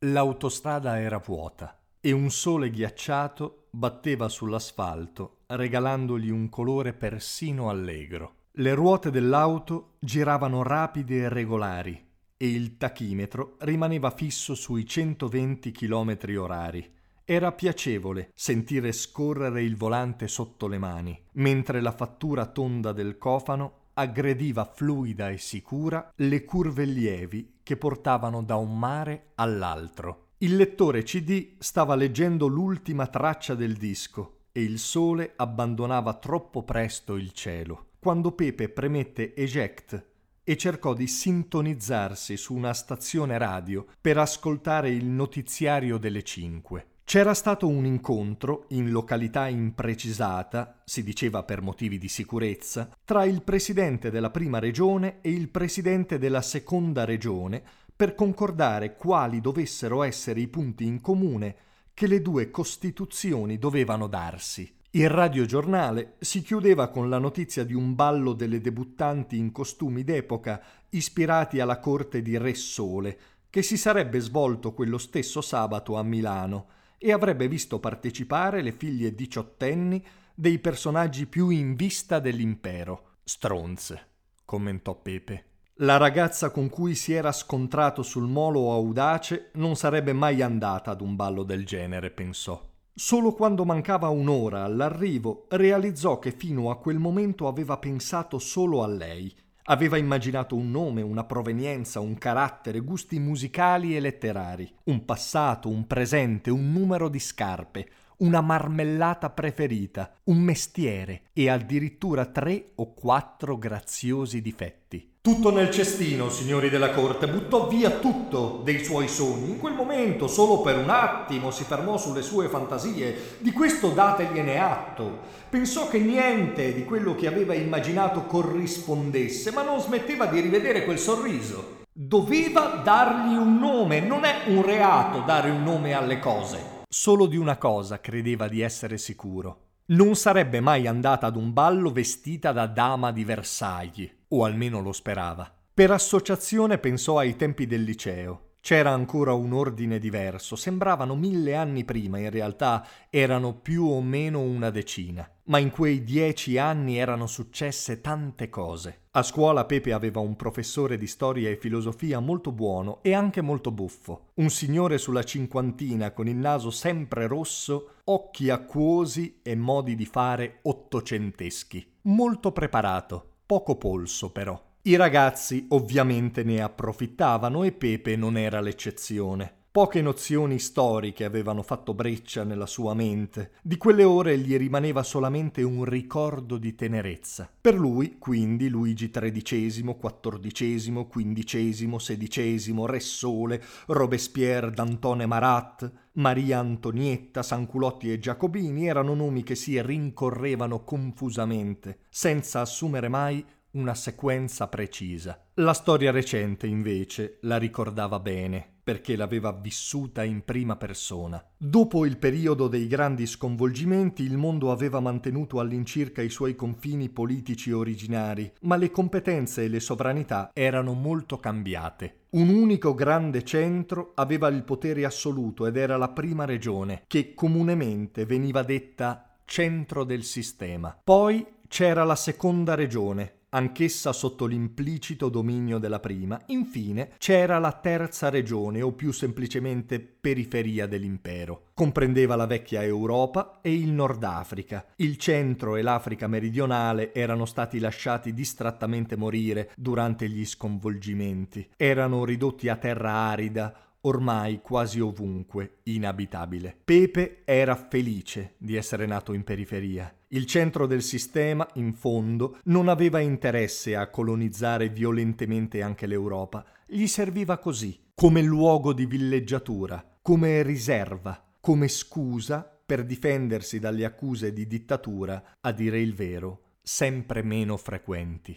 L'autostrada era vuota e un sole ghiacciato batteva sull'asfalto, regalandogli un colore persino allegro. Le ruote dell'auto giravano rapide e regolari e il tachimetro rimaneva fisso sui 120 km orari. Era piacevole sentire scorrere il volante sotto le mani, mentre la fattura tonda del cofano aggrediva fluida e sicura le curve lievi che portavano da un mare all'altro. Il lettore CD stava leggendo l'ultima traccia del disco e il sole abbandonava troppo presto il cielo, quando Pepe premette eject e cercò di sintonizzarsi su una stazione radio per ascoltare il notiziario delle 5. C'era stato un incontro in località imprecisata, si diceva per motivi di sicurezza, tra il presidente della prima regione e il presidente della seconda regione per concordare quali dovessero essere i punti in comune che le due costituzioni dovevano darsi. Il radiogiornale si chiudeva con la notizia di un ballo delle debuttanti in costumi d'epoca ispirati alla corte di Re Sole, che si sarebbe svolto quello stesso sabato a Milano e avrebbe visto partecipare le figlie diciottenni dei personaggi più in vista dell'impero. Stronze, commentò Pepe. La ragazza con cui si era scontrato sul molo audace non sarebbe mai andata ad un ballo del genere, pensò. Solo quando mancava un'ora all'arrivo realizzò che fino a quel momento aveva pensato solo a lei Aveva immaginato un nome, una provenienza, un carattere, gusti musicali e letterari, un passato, un presente, un numero di scarpe, una marmellata preferita, un mestiere e addirittura tre o quattro graziosi difetti. Tutto nel cestino, signori della corte, buttò via tutto dei suoi sogni. In quel momento, solo per un attimo, si fermò sulle sue fantasie. Di questo dategliene atto. Pensò che niente di quello che aveva immaginato corrispondesse, ma non smetteva di rivedere quel sorriso. Doveva dargli un nome, non è un reato dare un nome alle cose. Solo di una cosa credeva di essere sicuro. Non sarebbe mai andata ad un ballo vestita da dama di Versailles o almeno lo sperava. Per associazione pensò ai tempi del liceo. C'era ancora un ordine diverso, sembravano mille anni prima, in realtà erano più o meno una decina. Ma in quei dieci anni erano successe tante cose. A scuola Pepe aveva un professore di storia e filosofia molto buono e anche molto buffo. Un signore sulla cinquantina con il naso sempre rosso, occhi acquosi e modi di fare ottocenteschi. Molto preparato, poco polso però. I ragazzi ovviamente ne approfittavano e Pepe non era l'eccezione. Poche nozioni storiche avevano fatto breccia nella sua mente. Di quelle ore gli rimaneva solamente un ricordo di tenerezza. Per lui, quindi, Luigi XIII, XIV, XV, XVI, Re Sole, Robespierre, D'Antone Marat, Maria Antonietta, Sanculotti e Giacobini erano nomi che si rincorrevano confusamente, senza assumere mai una sequenza precisa. La storia recente, invece, la ricordava bene, perché l'aveva vissuta in prima persona. Dopo il periodo dei grandi sconvolgimenti, il mondo aveva mantenuto all'incirca i suoi confini politici originari, ma le competenze e le sovranità erano molto cambiate. Un unico grande centro aveva il potere assoluto ed era la prima regione, che comunemente veniva detta centro del sistema. Poi c'era la seconda regione, anch'essa sotto l'implicito dominio della prima, infine c'era la terza regione o più semplicemente periferia dell'impero. Comprendeva la vecchia Europa e il Nord Africa. Il centro e l'Africa meridionale erano stati lasciati distrattamente morire durante gli sconvolgimenti. Erano ridotti a terra arida ormai quasi ovunque inabitabile. Pepe era felice di essere nato in periferia. Il centro del sistema, in fondo, non aveva interesse a colonizzare violentemente anche l'Europa. Gli serviva così, come luogo di villeggiatura, come riserva, come scusa per difendersi dalle accuse di dittatura, a dire il vero, sempre meno frequenti.